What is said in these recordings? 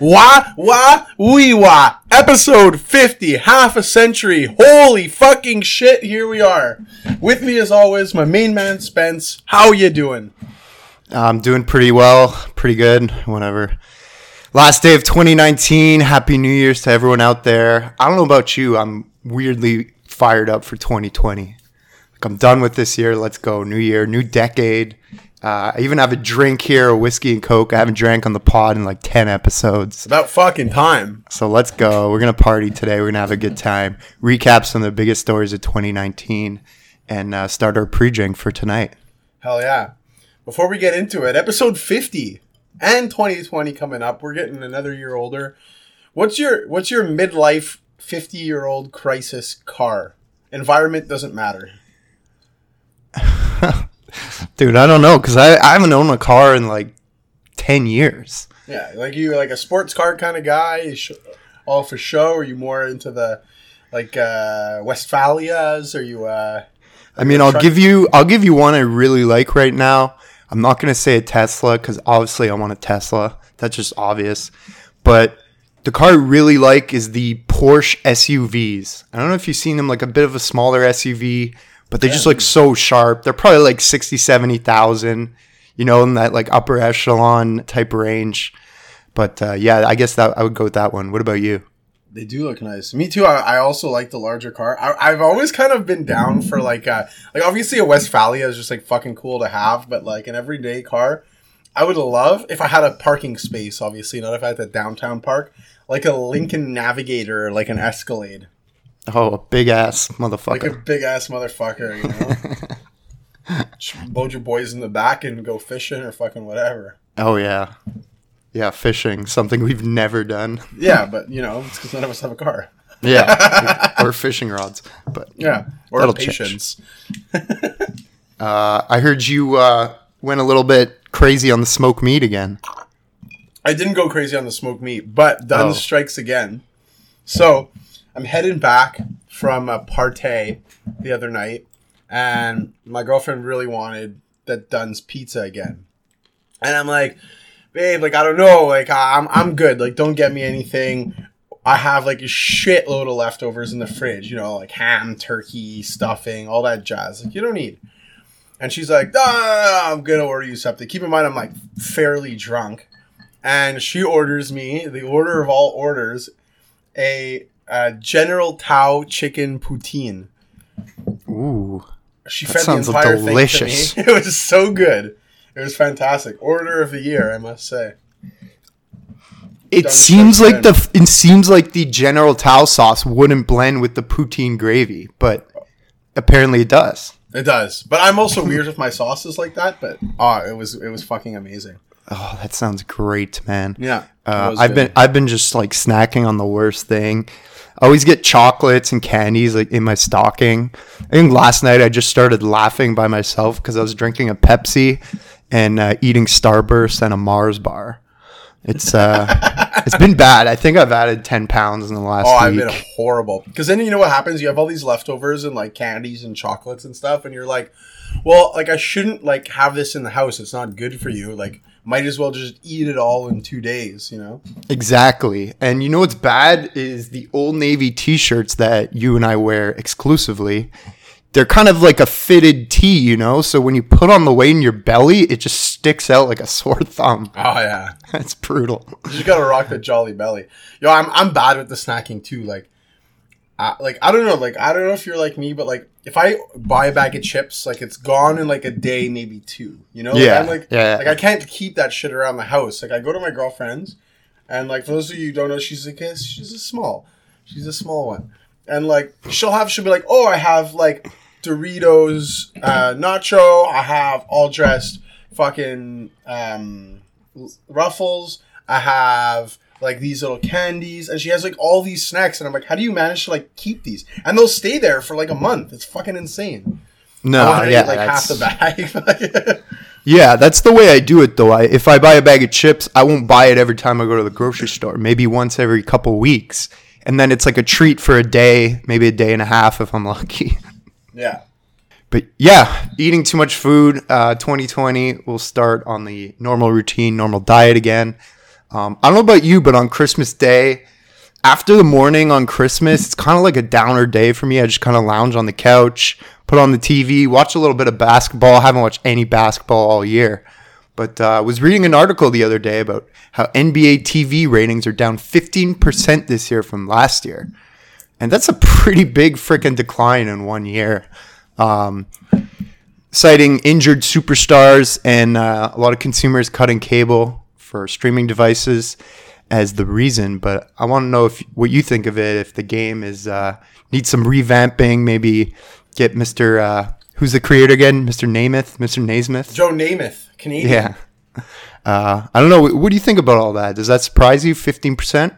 Wah, wah, We wah. Episode 50, half a century. Holy fucking shit, here we are. With me as always, my main man Spence. How you doing? I'm doing pretty well, pretty good, whatever. Last day of 2019. Happy New Year's to everyone out there. I don't know about you, I'm weirdly fired up for 2020. Like I'm done with this year. Let's go. New year, new decade. Uh, I even have a drink here, a whiskey and coke. I haven't drank on the pod in like 10 episodes. About fucking time. So let's go. We're going to party today. We're going to have a good time. Recap some of the biggest stories of 2019 and uh, start our pre drink for tonight. Hell yeah. Before we get into it, episode 50 and 2020 coming up. We're getting another year older. What's your what's your midlife 50 year old crisis car? Environment doesn't matter. Dude, I don't know because I, I haven't owned a car in like 10 years. Yeah, like you like a sports car kind of guy, all for show. Are you more into the like uh Westfalias? Are you uh I mean, I'll give you I'll give you one I really like right now. I'm not going to say a Tesla because obviously I want a Tesla. That's just obvious. But the car I really like is the Porsche SUVs. I don't know if you've seen them, like a bit of a smaller SUV, but they just look so sharp. They're probably like 60, 70,000, you know, in that like upper echelon type range. But uh, yeah, I guess that I would go with that one. What about you? They do look nice. Me too. I, I also like the larger car. I, I've always kind of been down for like uh like obviously a Westfalia is just like fucking cool to have, but like an everyday car, I would love if I had a parking space. Obviously, not if I had the downtown park, like a Lincoln Navigator, like an Escalade, Oh, a big ass motherfucker. like a big ass motherfucker. You know, load your boys in the back and go fishing or fucking whatever. oh yeah, yeah, fishing something we've never done. Yeah, but you know, it's because none of us have a car. Yeah, or fishing rods. But Yeah, or patience. uh, I heard you uh, went a little bit crazy on the smoked meat again. I didn't go crazy on the smoked meat, but done Oh. strikes again. So I'm heading back from a partay the other night, and my girlfriend really wanted that Dunn's pizza again. And I'm like, babe, like I don't know, like I'm I'm good. Like don't get me anything. I have like a shitload of leftovers in the fridge, you know, like ham, turkey, stuffing, all that jazz. Like you don't need. And she's like, no, I'm gonna order you something. Keep in mind, I'm like fairly drunk and she orders me the order of all orders a, uh General Tao chicken poutine. Ooh, She That fed the sounds entire delicious. thing to me. It was so good. It was fantastic. Order of the year, I must say. it seems like the it seems like the General Tao sauce wouldn't blend with the poutine gravy, but apparently it does. It does, but I'm also weird with my sauces like that. But ah, it was it was fucking amazing. Oh, that sounds great, man. Yeah, Uh, I've good. been I've been just like snacking on the worst thing. I always get chocolates and candies like in my stocking. I think last night I just started laughing by myself because I was drinking a Pepsi and uh, eating Starburst and a Mars bar. It's uh, it's been bad. I think I've added ten pounds in the last Oh, I've week. been horrible. Because then you know what happens? You have all these leftovers and like candies and chocolates and stuff, and you're like, well, like I shouldn't like have this in the house. It's not good for you. Like, might as well just eat it all in two days. You know? Exactly. And you know what's bad is the Old Navy t-shirts that you and I wear exclusively. They're kind of like a fitted tee, you know? So when you put on the weight in your belly, it just sticks out like a sore thumb. Oh yeah. That's brutal. You gotta rock the jolly belly. Yo, I'm I'm bad with the snacking too. Like, I, like I don't know. Like I don't know if you're like me, but like if I buy a bag of chips, like it's gone in like a day, maybe two. You know? Like, Yeah, I'm like, yeah. like I can't keep that shit around the house. Like I go to my girlfriend's, and like for those of you who don't know, she's like yes, she's a small, she's a small one, and like she'll have she'll be like, oh, I have like Doritos, uh, nacho. I have all dressed fucking um, ruffles. I have like these little candies, and she has like all these snacks, and I'm like, how do you manage to like keep these? And they'll stay there for like a month. It's fucking insane. No, yeah, eat like half that's- the bag. yeah, that's the way I do it though. I, if I buy a bag of chips, I won't buy it every time I go to the grocery store. Maybe once every couple weeks, and then it's like a treat for a day, maybe a day and a half if I'm lucky. yeah. But yeah, eating too much food. Uh, 2020 will start on the normal routine, normal diet again. Um, I don't know about you, but on Christmas Day, after the morning on Christmas, it's kind of like a downer day for me. I just kind of lounge on the couch, put on the TV, watch a little bit of basketball. I haven't watched any basketball all year. But uh, I was reading an article the other day about how NBA TV ratings are down 15% this year from last year. And that's a pretty big freaking decline in one year. Um, citing injured superstars and uh, a lot of consumers cutting cable for streaming devices as the reason. But I want to know if what you think of it. If the game is uh, needs some revamping, maybe get Mister uh, who's the creator again, Mister Namath, Mister Naismith. Joe Namath, Canadian. Yeah. Uh, I don't know. What do you think about all that? Does that surprise you? Fifteen percent?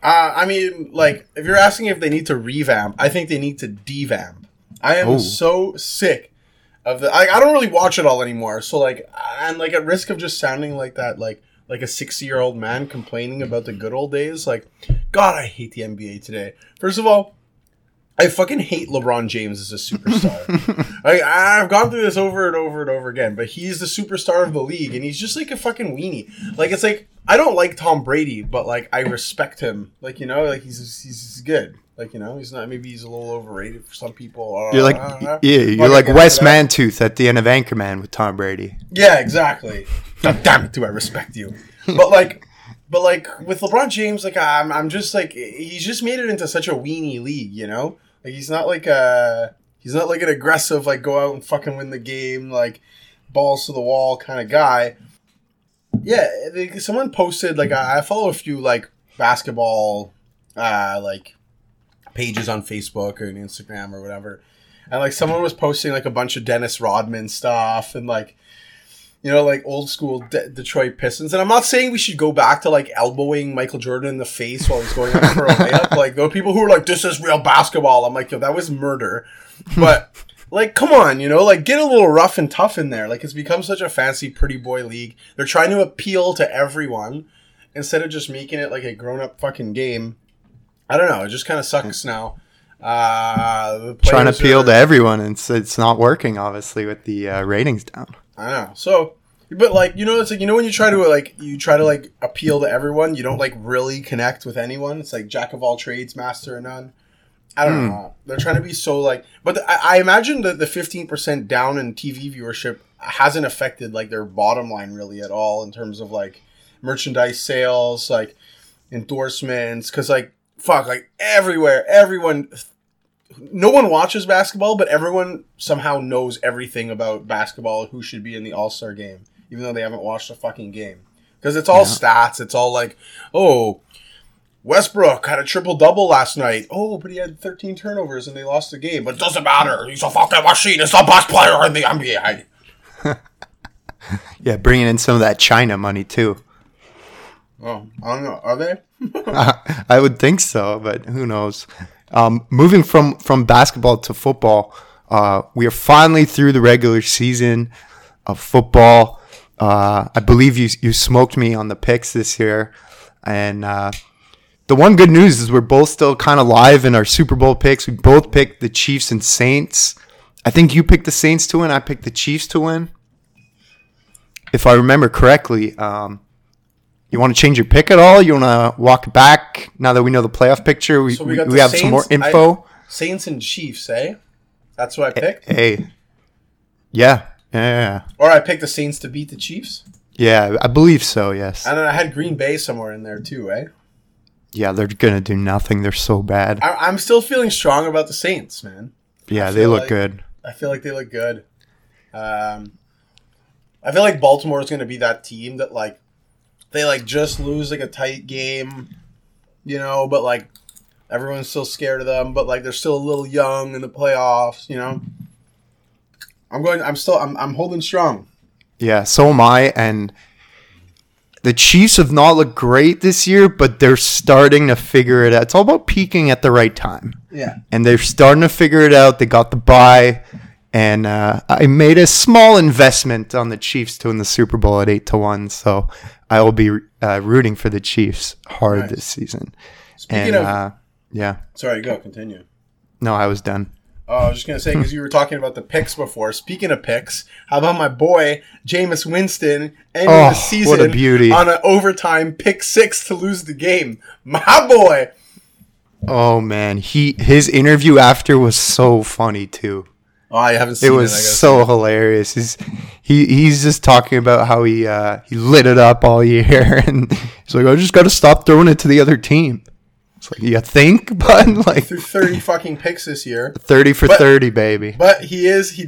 Uh, I mean, like, if you're asking if they need to revamp, I think they need to devamp. I am Oh. so sick of the. I, I don't really watch it all anymore. So like, and like at risk of just sounding like that, like like a sixty year old man complaining about the good old days. Like, God, I hate the NBA today. First of all. I fucking hate LeBron James as a superstar. I've gone through this over and over and over again, but he's the superstar of the league, and he's just like a fucking weenie. Like it's like I don't like Tom Brady, but like I respect him. Like you know, like he's he's good. Like you know, he's not. Maybe he's a little overrated for some people. Uh, You're like I yeah, you're like get Wes. Mantooth at the end of Anchorman with Tom Brady. Yeah, exactly. God damn it, do I respect you? But like, but like with LeBron James, like I'm, I'm just like he's just made it into such a weenie league, you know? Like he's not like a, he's not like an aggressive like go out and fucking win the game like balls to the wall kind of guy. Yeah, they, someone posted like I, I follow a few like basketball, uh, like pages on Facebook or Instagram or whatever, and like someone was posting like a bunch of Dennis Rodman stuff and like you know, like old school De- Detroit Pistons. And I'm not saying we should go back to like elbowing Michael Jordan in the face while he's going up for a layup. Like, there are people who are like, this is real basketball. I'm like, yo, that was murder. But, like, come on, you know, like, get a little rough and tough in there. Like, it's become such a fancy, pretty boy league. They're trying to appeal to everyone instead of just making it like a grown up fucking game. I don't know. It just kind of sucks now. Uh, Trying to appeal are- to everyone, and it's, it's not working. Obviously, with the uh, ratings down. I know. So, but like you know, it's like you know when you try to like you try to like appeal to everyone, you don't like really connect with anyone. It's like jack of all trades, master of none. I don't Hmm. know. They're trying to be so like, but the, I, I imagine that the fifteen percent down in TV viewership hasn't affected like their bottom line really at all in terms of like merchandise sales, like endorsements. Because like fuck, like everywhere, everyone no one watches basketball, but everyone somehow knows everything about basketball. Who should be in the All Star game, even though they haven't watched a fucking game, because it's all stats. It's all like, oh, Westbrook had a triple double last night. Oh, but he had 13 turnovers and they lost the game. But it doesn't matter. He's a fucking machine. He's the best player in the NBA. Yeah, bringing in some of that China money too. Oh, I don't know. Are they? I would think so, but who knows? Um, moving from from basketball to football, uh, we are finally through the regular season of football. Uh, I believe you you smoked me on the picks this year, and uh, the one good news is we're both still kind of live in our Super Bowl picks. We both picked the Chiefs and Saints. I think you picked the Saints to win. I picked the Chiefs to win. If I remember correctly, um, you want to change your pick at all? You want to walk back now that we know the playoff picture? We, So we, we got we the have some more Saints. I- info. Saints and Chiefs, eh? That's what I picked. Hey, yeah, yeah, Or I picked the Saints to beat the Chiefs. yeah. I believe so. Yes. And then I had Green Bay somewhere in there too, eh? Yeah, they're gonna do nothing. They're so bad. I, I'm still feeling strong about the Saints, man. Yeah, they look like- good. I feel like they look good. Um, I feel like Baltimore is going to be that team that like they like just lose like a tight game, you know, but like everyone's still scared of them, but like they're still a little young in the playoffs, you know. I'm going. I'm still. I'm. I'm holding strong. Yeah, so am I. And the Chiefs have not looked great this year, but they're starting to figure it out. It's all about peaking at the right time. Yeah. and they're starting to figure it out. They got the buy, and uh, I made a small investment on the Chiefs to win the Super Bowl at eight to one. So I will be uh, rooting for the Chiefs hard Nice. this season. Speaking and of, uh, yeah, sorry, go continue. no, I was done. Oh, I was just gonna say because you were talking about the picks before. Speaking of picks, how about my boy Jameis Winston ending Oh, the season what a beauty. on an overtime pick six to lose the game? My boy. Oh man, he his interview after was so funny too. Oh, I haven't It seen it. was I gotta so hilarious. He's he he's just talking about how he uh, he lit it up all year, and he's like, I just got to stop throwing it to the other team. It's like you think, but like through thirty fucking picks this year. thirty for But- thirty, baby. But he is he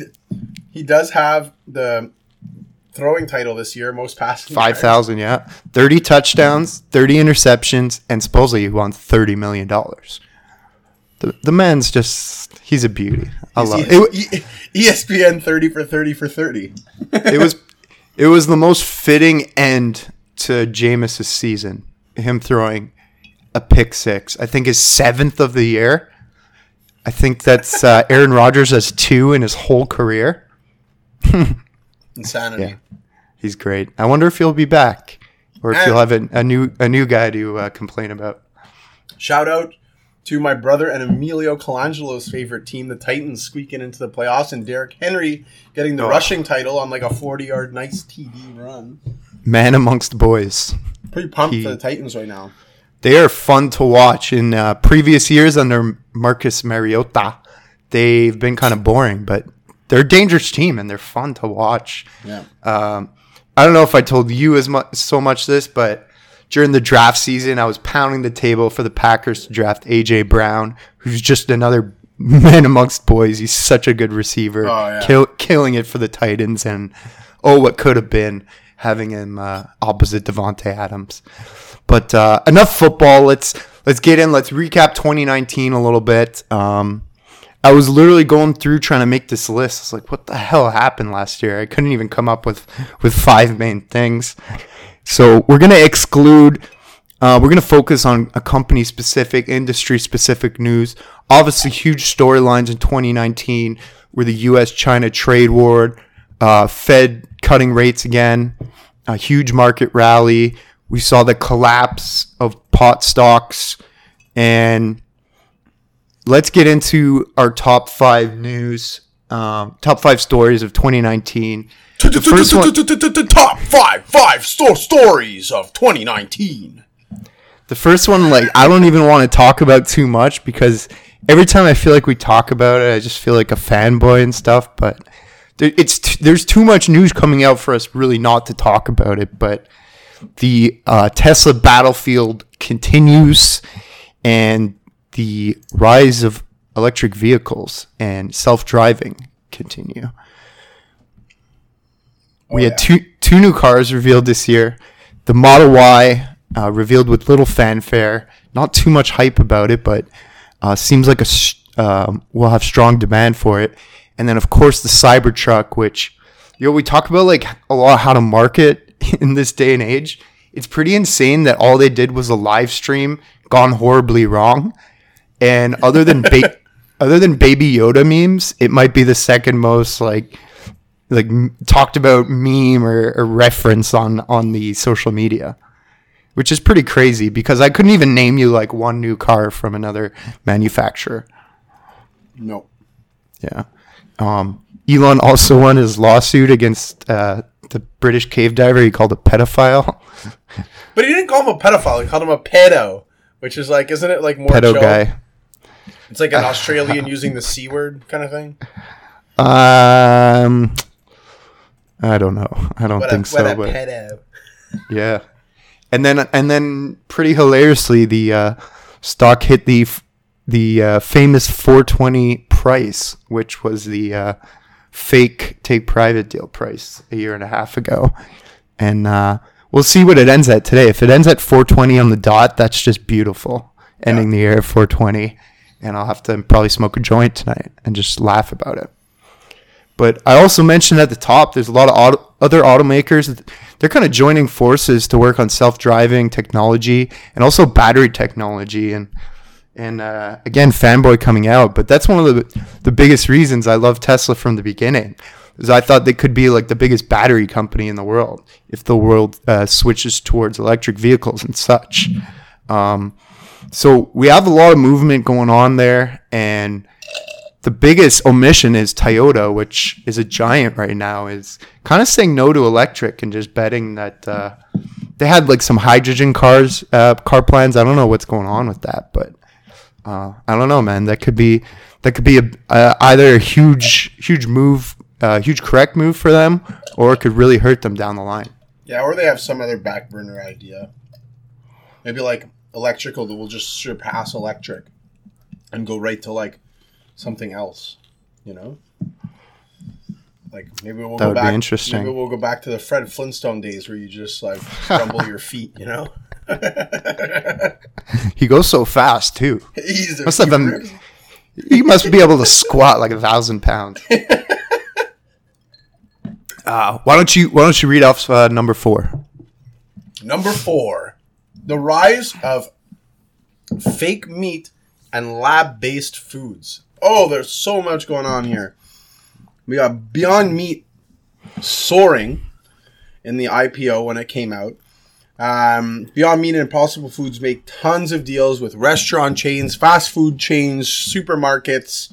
he does have the throwing title this year, most passing. Five thousand, yeah, thirty touchdowns, thirty interceptions, and supposedly he won thirty million dollars. The the man's just he's a beauty. I love it. it. E- ESPN thirty for thirty for thirty. it was it was the most fitting end to Jameis's season. Him throwing a pick six. I think his seventh of the year. I think that's uh, Aaron Rodgers has two in his whole career. Insanity. Yeah. He's great. I wonder if he'll be back, or if And- you'll have a, a new a new guy to uh, complain about. Shout out to my brother and Emilio Colangelo's favorite team, the Titans, squeaking into the playoffs, and Derrick Henry getting the Oh. rushing title on like a forty-yard nice TD run. Man amongst boys. Pretty pumped He- for the Titans right now. They are fun to watch. In uh, previous years under Marcus Mariota, they've been kind of boring, but they're a dangerous team and they're fun to watch. Yeah. Um, I don't know if I told you as much so much this, but during the draft season, I was pounding the table for the Packers to draft AJ Brown, who's just another man amongst boys. He's such a good receiver, Oh, yeah. kill, killing it for the Titans, and oh, what could have been having him uh, opposite Davante Adams. But uh, enough football. Let's let's get in. Let's recap 2019 a little bit. Um, I was literally going through trying to make this list. I was like, what the hell happened last year? I couldn't even come up with with five main things. So we're gonna exclude. Uh, we're gonna focus on a company specific, industry specific news. Obviously, huge storylines in 2019 were the U.S.-China trade war, uh, Fed cutting rates again, a huge market rally. We saw the collapse of pot stocks, and let's get into our top five news, um, top five stories of 2019. The first one, Top five five store stories of 2019. the first one, like I don't even want to talk about too much because every time I feel like we talk about it, I just feel like a fanboy and stuff. But it's t- there's too much news coming out for us really not to talk about it. But the uh, Tesla battlefield continues, and the rise of electric vehicles and self-driving continue. we yeah. had two two new cars revealed this year. The Model Y uh, revealed with little fanfare, not too much hype about it, but uh, seems like a um, we'll have strong demand for it. And then of course the Cybertruck, which you know we talk about like a lot how to market in this day and age. It's pretty insane that all they did was a live stream gone horribly wrong. And other than ba- other than Baby Yoda memes, it might be the second most like like m- talked about meme or, or reference on on the social media, which is pretty crazy because I couldn't even name you like one new car from another manufacturer. No. Yeah. Um, Elon also won his lawsuit against uh, the British cave diver. He called a pedophile. But he didn't call him a pedophile. He called him a pedo, which is like, isn't it like more Pedo chill? guy. It's like an Australian using the c word kind of thing. Um, I don't know. I don't What think a, so. but pedo. Yeah, and then and then pretty hilariously, the uh, stock hit the f- the uh, famous 420 price, which was the uh, fake take private deal price a year and a half ago, and uh, we'll see what it ends at today. If it ends at 420 on the dot, that's just beautiful, ending the year at 420, and I'll have to probably smoke a joint tonight and just laugh about it. But I also mentioned at the top, there's a lot of auto, other automakers. They're kind of joining forces to work on self-driving technology and also battery technology. And and uh, again, fanboy coming out. But that's one of the the biggest reasons I love Tesla from the beginning. Is I thought they could be like the biggest battery company in the world if the world uh, switches towards electric vehicles and such. Um, so we have a lot of movement going on there, and the biggest omission is Toyota, which is a giant right now, is kind of saying no to electric and just betting that uh, they had like some hydrogen cars, uh, car plans. I don't know what's going on with that, but uh, I don't know, man. That could be that could be a, either a huge huge move, uh, huge correct move for them, or it could really hurt them down the line. Yeah, or they have some other back burner idea. Maybe like electrical that will just surpass electric and go right to like something else, you know? Like maybe we'll That go would be back. interesting. Maybe we'll go back to the Fred Flintstone days where you just like stumble your feet, you know? He goes so fast too. He's a- Must have been. He must be able to squat like a thousand pounds. Uh, why don't you Why don't you read off uh, number four? Number four, the rise of fake meat and lab based foods. Oh, there's so much going on here. We got Beyond Meat soaring in the IPO when it came out. Um, Beyond Meat and Impossible Foods make tons of deals with restaurant chains, fast food chains, supermarkets,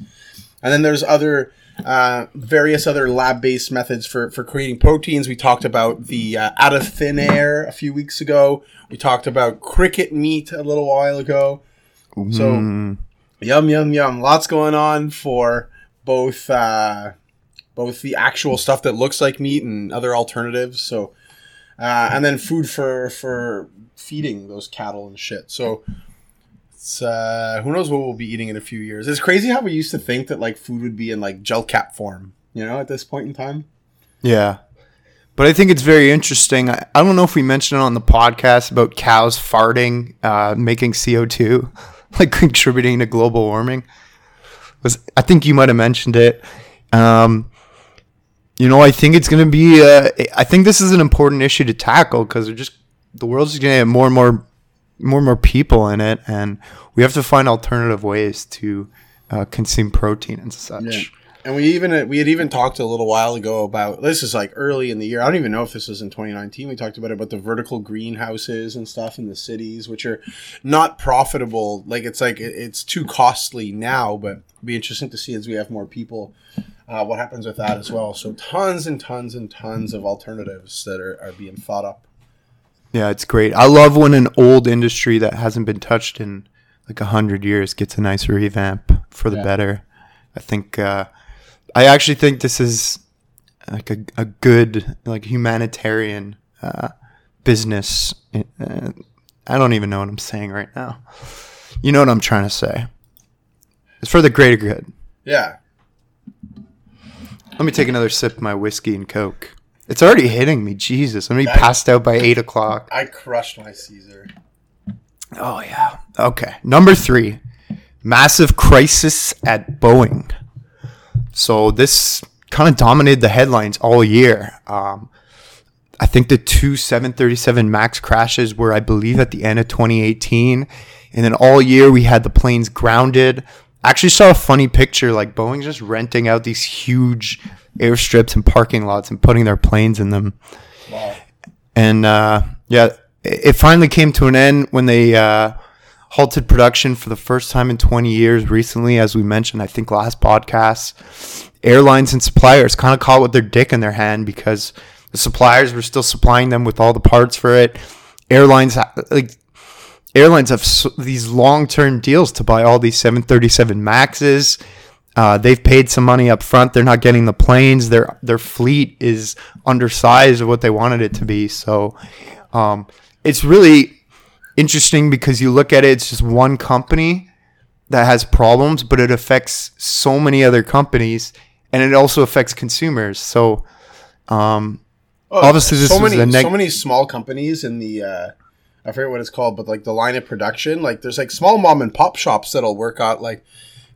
and then there's other uh, various other lab-based methods for for creating proteins. We talked about the uh, out of thin air a few weeks ago. We talked about cricket meat a little while ago. So Mm, yum yum yum, lots going on for both uh, both the actual stuff that looks like meat and other alternatives. So uh, and then food for for feeding those cattle and shit. So it's uh, who knows what we'll be eating in a few years. It's crazy how we used to think that like food would be in like gel cap form. You know, at this point in time. yeah, but I think it's very interesting. I, I don't know if we mentioned it on the podcast about cows farting, uh, making CO two, like contributing to global warming. Was I think you might have mentioned it. Um, you know, I think it's going to be. Uh, I think this is an important issue to tackle because just the world's going to have more and more, more and more people in it, and we have to find alternative ways to uh, consume protein and such. Yeah. And we even we had even talked a little while ago about this is like early in the year. I don't even know if this was in 2019. We talked about it about the vertical greenhouses and stuff in the cities, which are not profitable. Like it's like it's too costly now, but be interesting to see as we have more people uh, what happens with that as well. So tons and tons and tons of alternatives that are, are being thought up. Yeah, it's great. I love when an old industry that hasn't been touched in like a hundred years gets a nice revamp for the Yeah. better. I think. Uh, I actually think this is like a, a good like humanitarian uh, business. Uh, I don't even know what I'm saying right now. You know what I'm trying to say. It's for the greater good. Yeah, Let me take another sip of my whiskey and coke. It's already hitting me. Jesus, I'm gonna be passed out by eight o'clock. I crushed my Caesar. Oh yeah. Okay. Number three, massive crisis at Boeing. So this kind of dominated the headlines all year. Um, I think the two 737 Max crashes were, I believe, at the end of 2018, and then all year we had the planes grounded. I actually saw a funny picture, like Boeing's just renting out these huge airstrips and parking lots and putting their planes in them Wow. and uh, yeah, it finally came to an end when they uh, halted production for the first time in 20 years recently, as we mentioned, I think last podcast. Airlines and suppliers kind of caught with their dick in their hand because the suppliers were still supplying them with all the parts for it. Airlines like airlines have these long-term deals to buy all these 737 Maxes. Uh, they've paid some money up front. They're not getting the planes. Their their fleet is undersized of what they wanted it to be. So um, it's really interesting because you look at it, it's just one company that has problems, but it affects so many other companies, and it also affects consumers. So um, Oh, Obviously, this so was many neg- so many small companies in the uh, I forget what it's called, but like the line of production, like there's like small mom and pop shops that'll work out like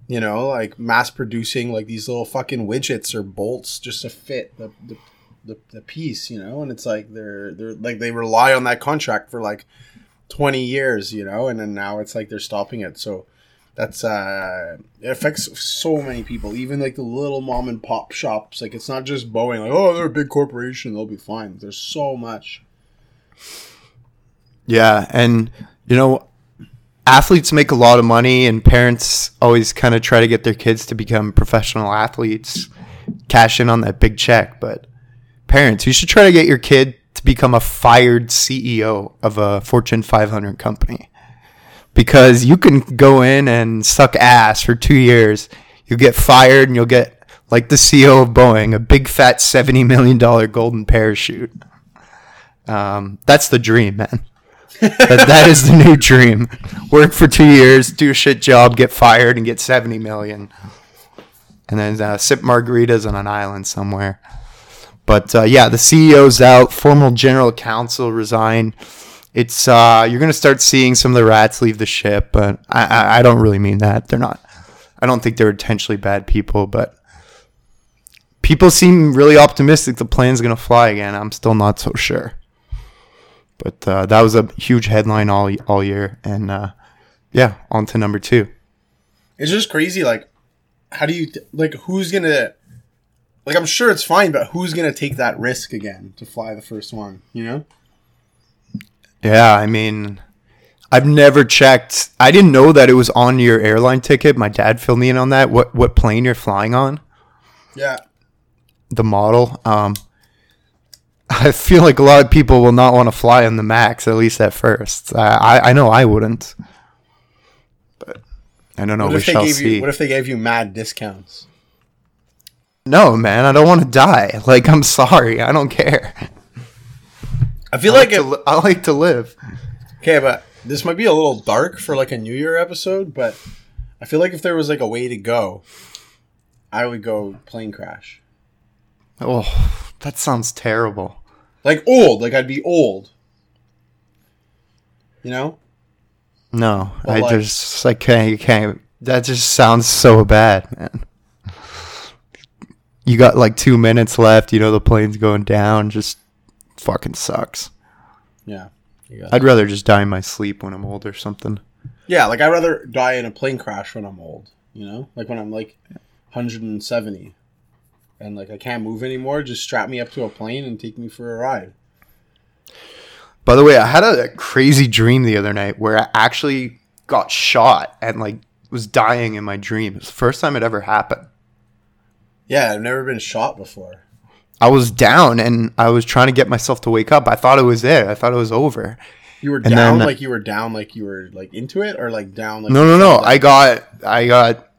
you know like mass producing like these little fucking widgets or bolts just to fit the the, the, the piece, you know, and it's like they're they're like they rely on that contract for like twenty years, you know, and then now it's like they're stopping it, so. That's uh, it affects so many people, even like the little mom and pop shops. Like it's not just Boeing. Like oh, they're a big corporation, they'll be fine. There's so much. Yeah, and you know, athletes make a lot of money, and parents always kind of try to get their kids to become professional athletes, cash in on that big check. But parents, you should try to get your kid to become a fired CEO of a Fortune 500 company because you can go in and suck ass for two years. You'll get fired and you'll get, like the CEO of Boeing, a big fat $70 million golden parachute. Um, that's the dream, man. That, that is the new dream. Work for two years, do a shit job, get fired, and get 70 million. And then uh, sip margaritas on an island somewhere. But uh, yeah, the CEO's out. Formal general counsel resigned. It's uh, you're gonna start seeing some of the rats leave the ship, but I, I, I don't really mean that. They're not. I don't think they're intentionally bad people, but people seem really optimistic the plane's gonna fly again. I'm still not so sure. But uh, that was a huge headline all all year, and uh, yeah, on to number two. It's just crazy. Like, how do you like? Who's gonna? Like, I'm sure it's fine, but who's gonna take that risk again to fly the first one? You know? Yeah, I mean, I've never checked. I didn't know that it was on your airline ticket. My dad filled me in on that. What what plane you're flying on? Yeah. The model. Um, I feel like a lot of people will not want to fly on the Max, at least at first. I I know I wouldn't, but I don't know. What we if they shall gave see. you? What if they gave you mad discounts? no, man, I don't want to die. Like I'm sorry, I don't care. I feel I like like, it, to, li- I like to live. okay, but this might be a little dark for like a New Year episode, but I feel like if there was like a way to go, I would go plane crash. Oh, that sounds terrible. Like old, like I'd be old. You know? No, Well, I like- just like can't. Can't. That just sounds so bad, man. You got like two minutes left. You know the plane's going down. Just fucking sucks. Yeah. You got I'd rather just die in my sleep when I'm old or something. Yeah, like I'd rather die in a plane crash when I'm old, you know? Like when I'm like 170 and like I can't move anymore, just strap me up to a plane and take me for a ride. By the way, I had a crazy dream the other night where I actually got shot and like was dying in my dream. It was the first time it ever happened. Yeah, I've never been shot before. I was down and I was trying to get myself to wake up. I thought it was it. I thought it was over. You were And down then- like you were down like you were like into it or like down like No, no, no. I got, I got,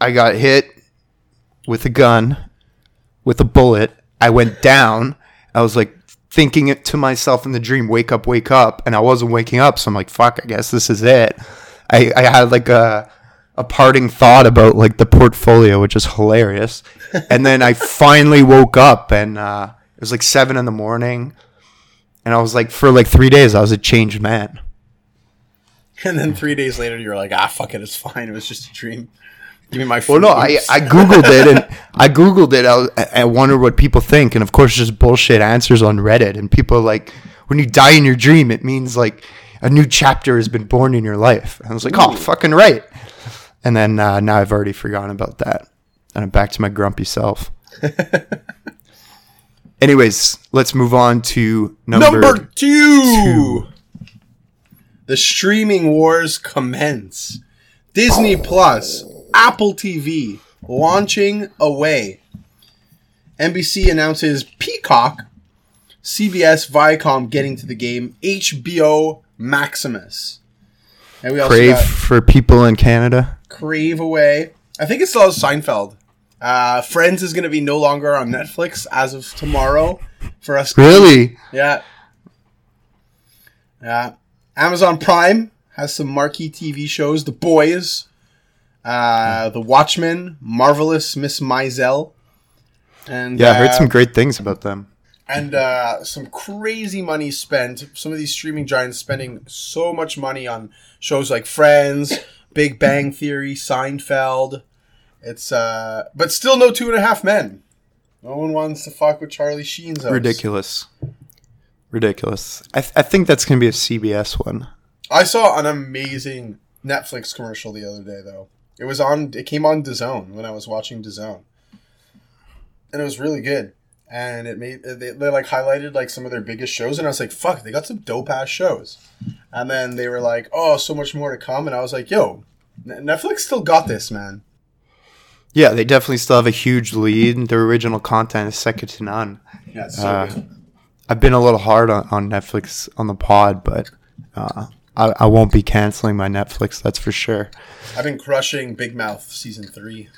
I got hit with a gun, with a bullet. I went down. I was like thinking it to myself in the dream, "Wake up, wake up!" And I wasn't waking up, so I'm like, "Fuck! I guess this is it." I, I had like a, a parting thought about like the portfolio, which is hilarious. and then I finally woke up, and uh, it was like seven in the morning, and I was like, for like three days, I was a changed man. And then 3 days later you're like, "Ah, fuck it, it's fine. It was just a dream." Give me my Well, no, I. I googled it and I googled it. I, was- I wondered what people think, and of course, just bullshit answers on Reddit. And people are like, when you die in your dream, it means like a new chapter has been born in your life. And I was like, oh, fucking right. And then uh, now I've already forgotten about that, and I'm back to my grumpy self. Anyways, let's move on to number. Number 2. The streaming wars commence. Disney Plus, Apple TV launching away. NBC announces Peacock, CBS Viacom getting to the game, HBO Maximus. And we also Crave for people in Canada. Crave away. I think it still has Seinfeld. Uh, Friends is going to be no longer on Netflix as of tomorrow for us. Really? Yeah. Yeah. Amazon Prime has some marquee TV shows. The Boys, uh, The Watchmen, Marvelous Miss Maisel, and Yeah, I heard uh, some great things about them. and uh, some crazy money spent. Some of these streaming giants spending so much money on shows like Friends, Big Bang Theory, Seinfeld. It's uh, but still no Two and a Half Men. No one wants to fuck with Charlie Sheen's house. Ridiculous. Ridiculous. I, th- I think that's going to be a CBS one. I saw an amazing Netflix commercial the other day though. It was on. It came on DAZN when I was watching DAZN, and it was really good. And it made they, they like highlighted like some of their biggest shows, and I was like, "Fuck, they got some dope ass shows." and then they were like, "Oh, so much more to come," and I was like, "Yo, Netflix still got this, man." Yeah, they definitely still have a huge lead. Their original content is second to none. Yeah, so Uh. I've been a little hard on, on Netflix on the pod, but uh, I, I won't be canceling my Netflix. That's for sure. I've been crushing Big Mouth season three.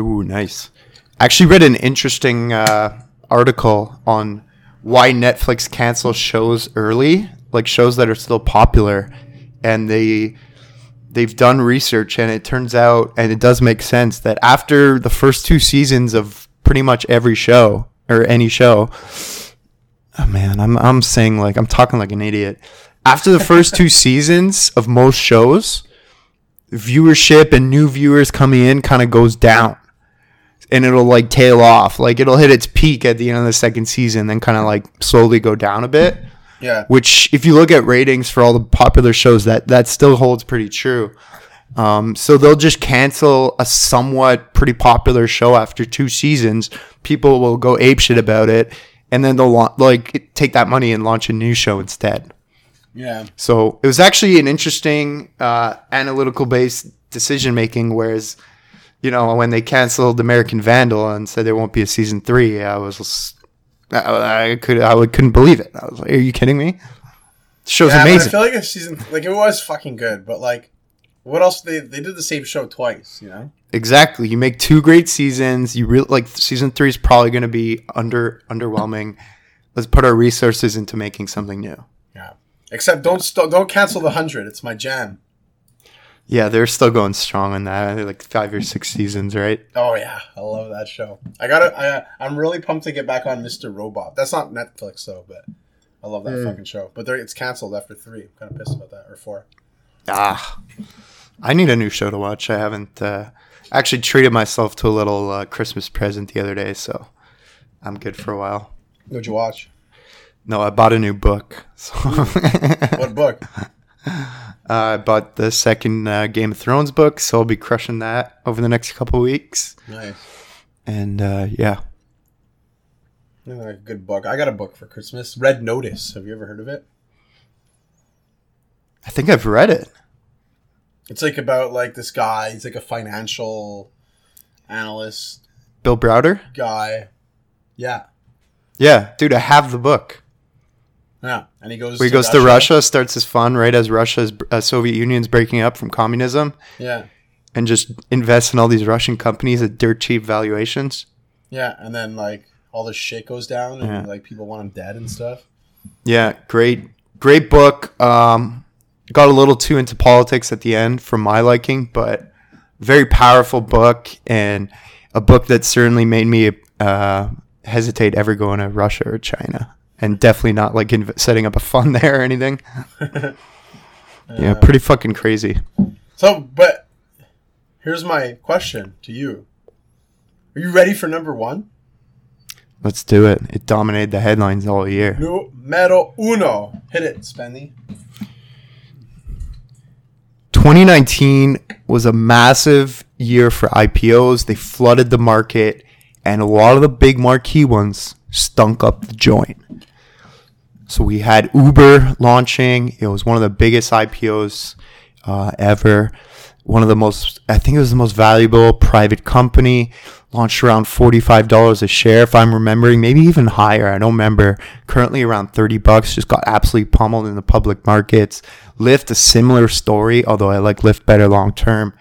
Ooh, nice. I actually read an interesting uh, article on why Netflix cancels shows early, like shows that are still popular, and they they've done research, and it turns out, and it does make sense that after the first two seasons of pretty much every show or any show, oh man, I'm I'm saying like I'm talking like an idiot. After the first two seasons of most shows, viewership and new viewers coming in kind of goes down and it'll like tail off. Like it'll hit its peak at the end of the second season, then kind of like slowly go down a bit. Yeah, Which, if you look at ratings for all the popular shows, that that still holds pretty true. Um, so they'll just cancel a somewhat pretty popular show after two seasons. People will go apeshit about it, and then they'll la- like take that money and launch a new show instead. Yeah, So it was actually an interesting uh, analytical based decision making. Whereas, you know, when they canceled American Vandal and said there won't be a season three, I was, I, I could, I would, couldn't believe it. I was like, "Are you kidding me?" The show's yeah. but I feel like a season like it was fucking good, but like, what else? They they did the same show twice, you know. exactly. You make two great seasons. You really like season three is probably going to be under underwhelming. Let's put our resources into making something new. Yeah. Except don't st- don't cancel the hundred. It's my jam. Yeah, they're still going strong on that. They're like five or six seasons, right? Oh yeah, I love that show. I got to I, I'm really pumped to get back on Mr. Robot. That's not Netflix though, but I love that fucking show. But it's canceled after three. I'm kind of pissed about that or four. Ah, I need a new show to watch. I haven't uh, actually treated myself to a little uh, Christmas present the other day, so I'm good for a while. What'd you watch? No, I bought a new book. So What book? I bought the second uh, Game of Thrones book, so I'll be crushing that over the next couple weeks. Nice. And uh, yeah, Yeah, like a good book. I got a book for Christmas. Red Notice. Have you ever heard of it? I think I've read it. It's like about like this guy. He's like a financial analyst Bill Browder. guy. Yeah. Yeah, dude, I have the book. Yeah. And he goes. Where he goes to Russia, starts his fun right as Russia's uh, Soviet Union's breaking up from communism, Yeah. and just invests in all these Russian companies at dirt cheap valuations. Yeah. And then like all this shit goes down, and Yeah. like people want him dead and stuff. Yeah, great, great book. Um, got a little too into politics at the end for my liking, but very powerful book and a book that certainly made me uh, hesitate ever going to Russia or China, and definitely not like inv- setting up a fund there or anything. yeah, pretty fucking crazy. So, but here's my question to you: Are you ready for number one? Let's do it. It dominated the headlines all year. Numero uno. Hit it, Spendy. 2019 was a massive year for IPOs. They flooded the market, and a lot of the big marquee ones stunk up the joint. So we had Uber launching. It was one of the biggest IPOs uh, ever. One of the most, I think it was the most valuable private company. Launched around forty-five dollars a share, if I'm remembering, maybe even higher. I don't remember. Currently around thirty bucks. Just got absolutely pummeled in the public markets. Lyft a similar story, although I like Lyft better long term.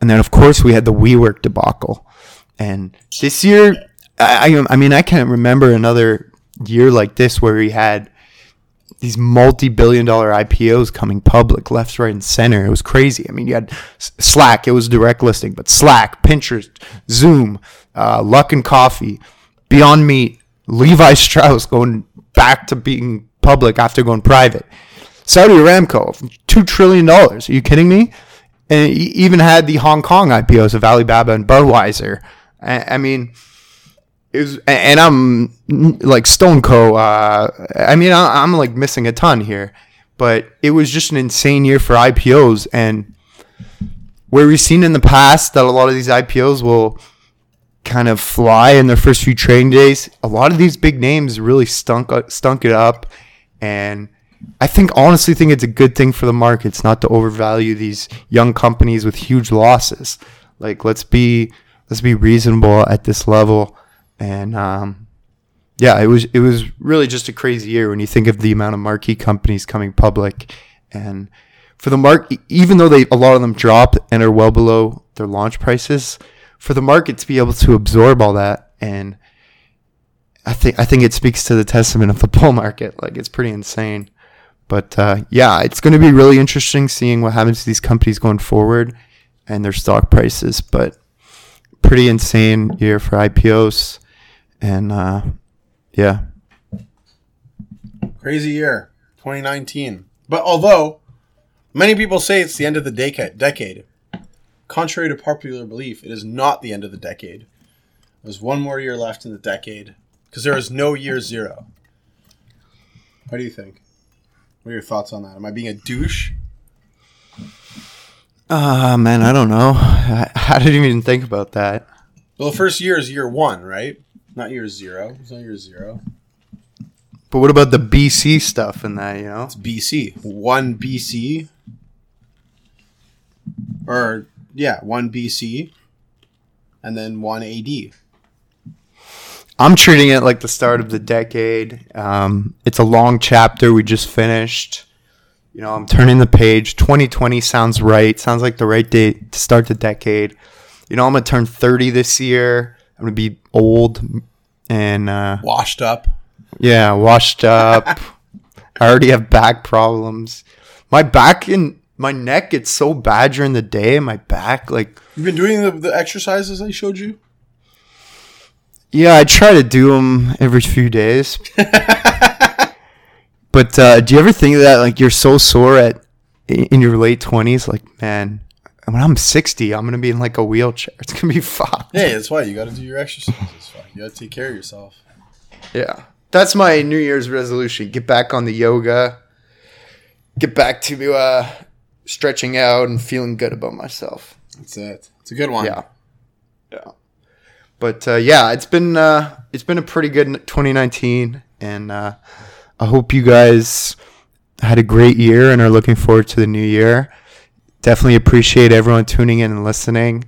And then of course we had the WeWork debacle. And this year, I, I I mean I can't remember another year like this where we had these multi-billion dollar IPOs coming public left, right, and center. It was crazy. I mean, you had Slack. It was direct listing, but Slack, Pinterest, Zoom, uh, Luckin Coffee, Beyond Meat, Levi Strauss going back to being public after going private. Saudi Aramco, two trillion dollars. Are you kidding me? And even had the Hong Kong IPOs of Alibaba and Budweiser. I, I mean, was, and I'm like Stone Co. Uh, I mean, I'm like missing a ton here, but it was just an insane year for IPOs. And where we've seen in the past that a lot of these IPOs will kind of fly in their first few trading days, a lot of these big names really stunk stunk it up, and I think honestly think it's a good thing for the markets not to overvalue these young companies with huge losses. Like let's be let's be reasonable at this level, and um, yeah, it was it was really just a crazy year when you think of the amount of marquee companies coming public, and for the mark even though they a lot of them drop and are well below their launch prices, for the market to be able to absorb all that and I think I think it speaks to the testament of the bull market. Like it's pretty insane. But uh, yeah, it's going to be really interesting seeing what happens to these companies going forward and their stock prices. But pretty insane year for IPOs, and uh, yeah, Crazy year, 2019. But although many people say it's the end of the deca- decade, contrary to popular belief, it is not the end of the decade. There's one more year left in the decade because there is no year zero. What do you think? What are your thoughts on that? Am I being a douche? uh, man, I don't know. I, I didn't even think about that. Well, the first year is year one, right? Not year zero. It's not year zero. But what about the BC stuff and that? You know, It's BC. One BC. Or, yeah, one BC. And then one AD. I'm treating it like the start of the decade. Um, it's a long chapter we just finished. You know, I'm turning the page. 2020 sounds right. Sounds like the right date to start the decade. You know, I'm gonna turn 30 this year. I'm gonna be old and uh, Washed up. yeah, washed up. I already have back problems. My back and my neck gets so bad during the day. My back, like, You've been doing the, the exercises I showed you? yeah, I try to do them every few days. But uh, do you ever think that like you're so sore at in your late twenties? Like, man, when I'm sixty, I'm gonna be in like a wheelchair. It's gonna be fucked. Hey, that's why you got to do your exercises. You got to take care of yourself. Yeah, that's my New Year's resolution: get back on the yoga, get back to uh, stretching out and feeling good about myself. That's it. It's a good one. Yeah, yeah. But uh, yeah, it's been uh, it's been a pretty good 2019, and uh, I hope you guys had a great year and are looking forward to the new year. Definitely appreciate everyone tuning in and listening.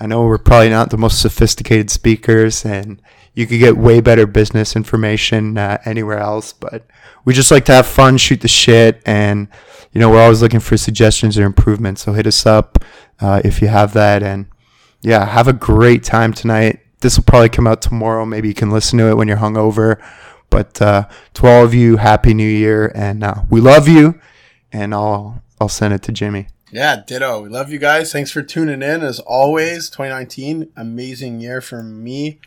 I know we're probably not the most sophisticated speakers, and you could get way better business information uh, anywhere else. But we just like to have fun, shoot the shit, and you know we're always looking for suggestions or improvements. So hit us up uh, if you have that, and yeah, have a great time tonight. This will probably come out tomorrow. Maybe you can listen to it when you're hungover. But uh, to all of you, happy New Year, and uh, we love you. And I'll I'll send it to Jimmy. Yeah, ditto. We love you guys. Thanks for tuning in. As always, 2019, amazing year for me.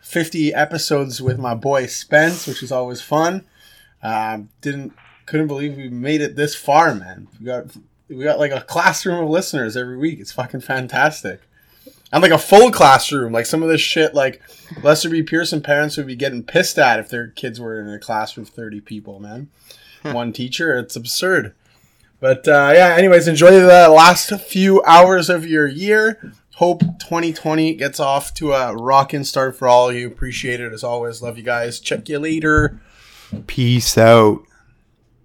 50 episodes with my boy Spence, which is always fun. Um, didn't couldn't believe we made it this far, man. We got we got like a classroom of listeners every week. It's fucking fantastic. And like a full classroom, like some of this shit, like Lester B. Pearson parents would be getting pissed at if their kids were in a class with 30 people, man. One teacher, it's absurd. But uh, yeah, anyways, enjoy the last few hours of your year. Hope 2020 gets off to a rockin' start for all of you. Appreciate it as always. Love you guys. Check you later. Peace out.